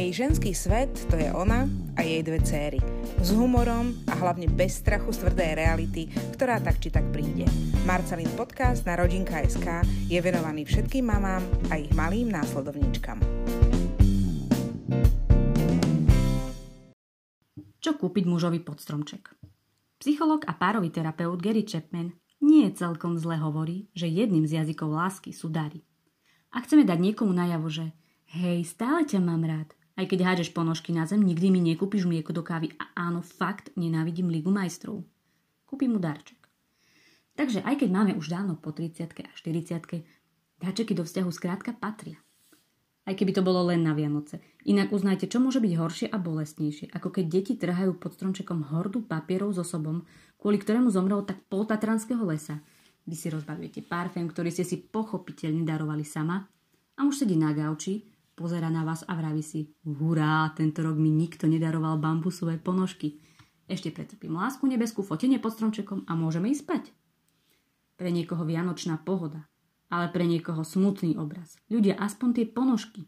Jej ženský svet to je ona a jej dve céry. S humorom a hlavne bez strachu z tvrdej reality, ktorá tak či tak príde. Marcelin podcast na Rodinka.sk je venovaný všetkým mamám a ich malým následovníčkam. Čo kúpiť mužovi pod stromček? Psycholog a párový terapeut Gary Chapman nie celkom zle hovorí, že jedným z jazykov lásky sú dary. A chceme dať niekomu najavo, že hej, stále ťa mám rád, aj keď hádžeš ponožky na zem, nikdy mi nekúpiš mlieko do kávy a áno, fakt nenávidím Ligu majstrov. Kúpim mu darček. Takže aj keď máme už dávno po 30 a 40 darčeky do vzťahu skrátka patria. Aj keby to bolo len na Vianoce. Inak uznajte, čo môže byť horšie a bolestnejšie, ako keď deti trhajú pod stromčekom hordu papierov so osobom, kvôli ktorému zomrelo tak pol tatranského lesa. Vy si rozbavujete parfém, ktorý ste si pochopiteľne darovali sama a už sedí na gauči pozera na vás a vraví si, hurá, tento rok mi nikto nedaroval bambusové ponožky. Ešte pretrpím lásku nebeskú, fotenie pod stromčekom a môžeme ísť spať. Pre niekoho vianočná pohoda, ale pre niekoho smutný obraz. Ľudia, aspoň tie ponožky.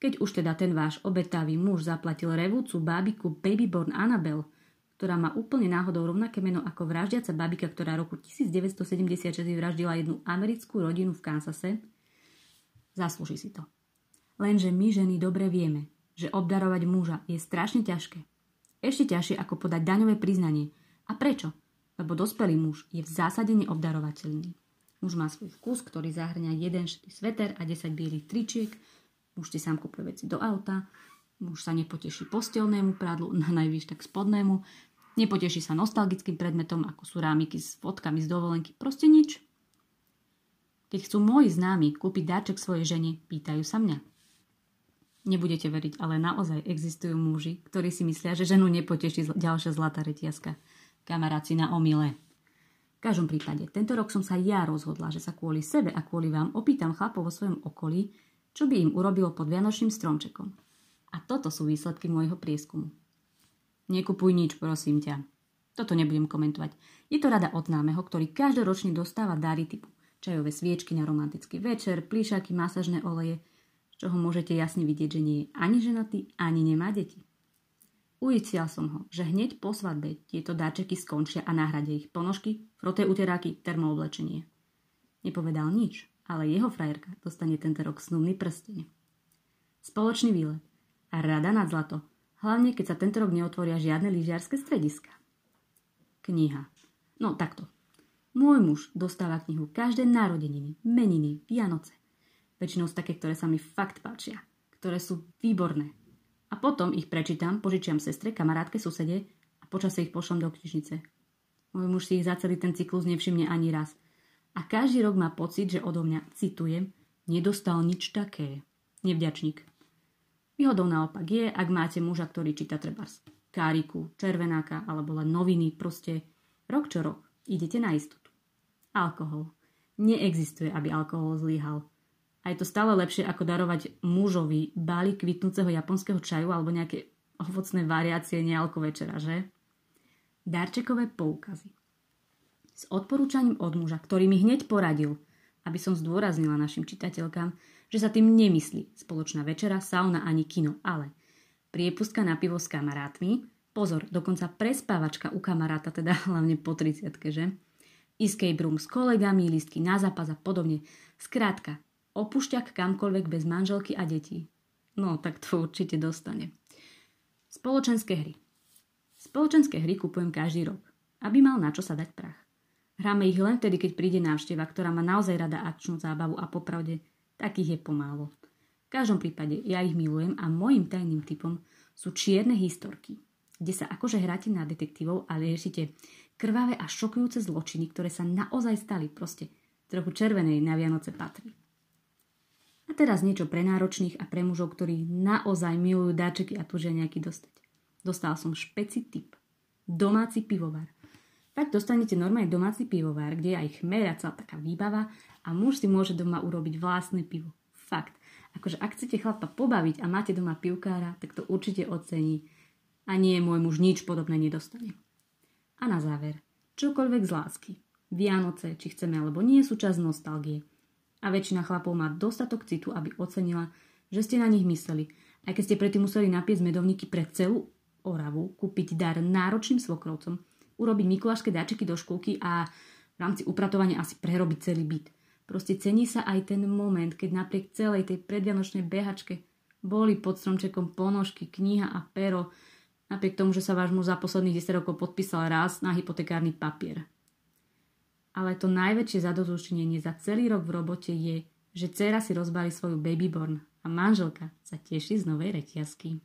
Keď už teda ten váš obetavý muž zaplatil revúcu bábiku Babyborn Annabel, ktorá má úplne náhodou rovnaké meno ako vraždiaca babika, ktorá roku 1976 vyvraždila jednu americkú rodinu v Kansase, zaslúži si to. Lenže my ženy dobre vieme, že obdarovať muža je strašne ťažké. Ešte ťažšie ako podať daňové priznanie. A prečo? Lebo dospelý muž je v zásade neobdarovateľný. Muž má svoj vkus, ktorý zahrňa jeden šitý sveter a 10 bielých tričiek. Muž si sám kúpuje veci do auta. Muž sa nepoteší postelnému prádlu, na najvyš tak spodnému. Nepoteší sa nostalgickým predmetom, ako sú rámiky s fotkami z dovolenky. Proste nič. Keď chcú moji známi kúpiť dáček svojej žene, pýtajú sa mňa. Nebudete veriť, ale naozaj existujú muži, ktorí si myslia, že ženu nepoteší ďalšia zlatá retiaska. Kamaráci na omile. V každom prípade, tento rok som sa ja rozhodla, že sa kvôli sebe a kvôli vám opýtam chlapov vo svojom okolí, čo by im urobilo pod Vianočným stromčekom. A toto sú výsledky môjho prieskumu. Nekupuj nič, prosím ťa. Toto nebudem komentovať. Je to rada od známeho, ktorý každoročne dostáva dary typu čajové sviečky na romantický večer, plíšaky, masažné oleje, čoho môžete jasne vidieť, že nie je ani ženatý, ani nemá deti. Uistil som ho, že hneď po svadbe tieto dáčeky skončia a náhradia ich ponožky, froté uteráky, termooblečenie. Nepovedal nič, ale jeho frajerka dostane tento rok snubný prsteň. Spoločný výlet a rada nad zlato, hlavne keď sa tento rok neotvoria žiadne lyžiarske strediska. Kniha. No takto. Môj muž dostáva knihu každé narodeniny, meniny, Vianoce. Väčšinou sú také, ktoré sa mi fakt páčia. Ktoré sú výborné. A potom ich prečítam, požičiam sestre, kamarátke, susede a počasie ich pošlom do knižnice. Môj muž si ich za celý ten cyklus nevšimne ani raz. A každý rok má pocit, že odo mňa, citujem, nedostal nič také. Nevďačník. Výhodou naopak je, ak máte muža, ktorý číta trebárs káriku, červenáka alebo len noviny, proste rok čo rok idete na istotu. Alkohol. Neexistuje, aby alkohol zlyhal. A je to stále lepšie ako darovať mužovi báli kvitnúceho japonského čaju alebo nejaké ovocné variácie nealko večera, že? Darčekové poukazy. S odporúčaním od muža, ktorý mi hneď poradil, aby som zdôraznila našim čitateľkám, že sa tým nemyslí spoločná večera, sauna ani kino, ale priepustka na pivo s kamarátmi, pozor, dokonca prespávačka u kamaráta, teda hlavne po 30 že? Escape room s kolegami, listky na zápas a podobne. Skrátka, Opúšťak kamkoľvek bez manželky a detí. No, tak to určite dostane. Spoločenské hry. Spoločenské hry kupujem každý rok, aby mal na čo sa dať prach. Hráme ich len vtedy, keď príde návšteva, ktorá má naozaj rada akčnú zábavu a popravde takých je pomálo. V každom prípade ja ich milujem a môjim tajným typom sú čierne historky, kde sa akože hráte na detektívov a riešite krvavé a šokujúce zločiny, ktoré sa naozaj stali. Proste trochu červenej na Vianoce patrí. A teraz niečo pre náročných a pre mužov, ktorí naozaj milujú dáčeky a túžia nejaký dostať. Dostal som špeci typ. Domáci pivovar. Tak dostanete normálne domáci pivovar, kde je aj chmer a celá taká výbava a muž si môže doma urobiť vlastné pivo. Fakt. Akože ak chcete chlapa pobaviť a máte doma pivkára, tak to určite ocení. A nie, môj muž nič podobné nedostane. A na záver, čokoľvek z lásky. Vianoce, či chceme alebo nie, sú čas nostalgie a väčšina chlapov má dostatok citu, aby ocenila, že ste na nich mysleli Aj keď ste predtým museli napiesť medovníky pre celú Oravu, kúpiť dar náročným svokrovcom, urobiť mikulášske dáčiky do škôlky a v rámci upratovania asi prerobiť celý byt. Proste cení sa aj ten moment, keď napriek celej tej predvianočnej behačke boli pod stromčekom ponožky, kniha a pero, napriek tomu, že sa váš muž za posledných 10 rokov podpísal raz na hypotekárny papier. Ale to najväčšie zadozučinenie za celý rok v robote je, že dcera si rozbali svoju babyborn a manželka sa teší z novej reťazky.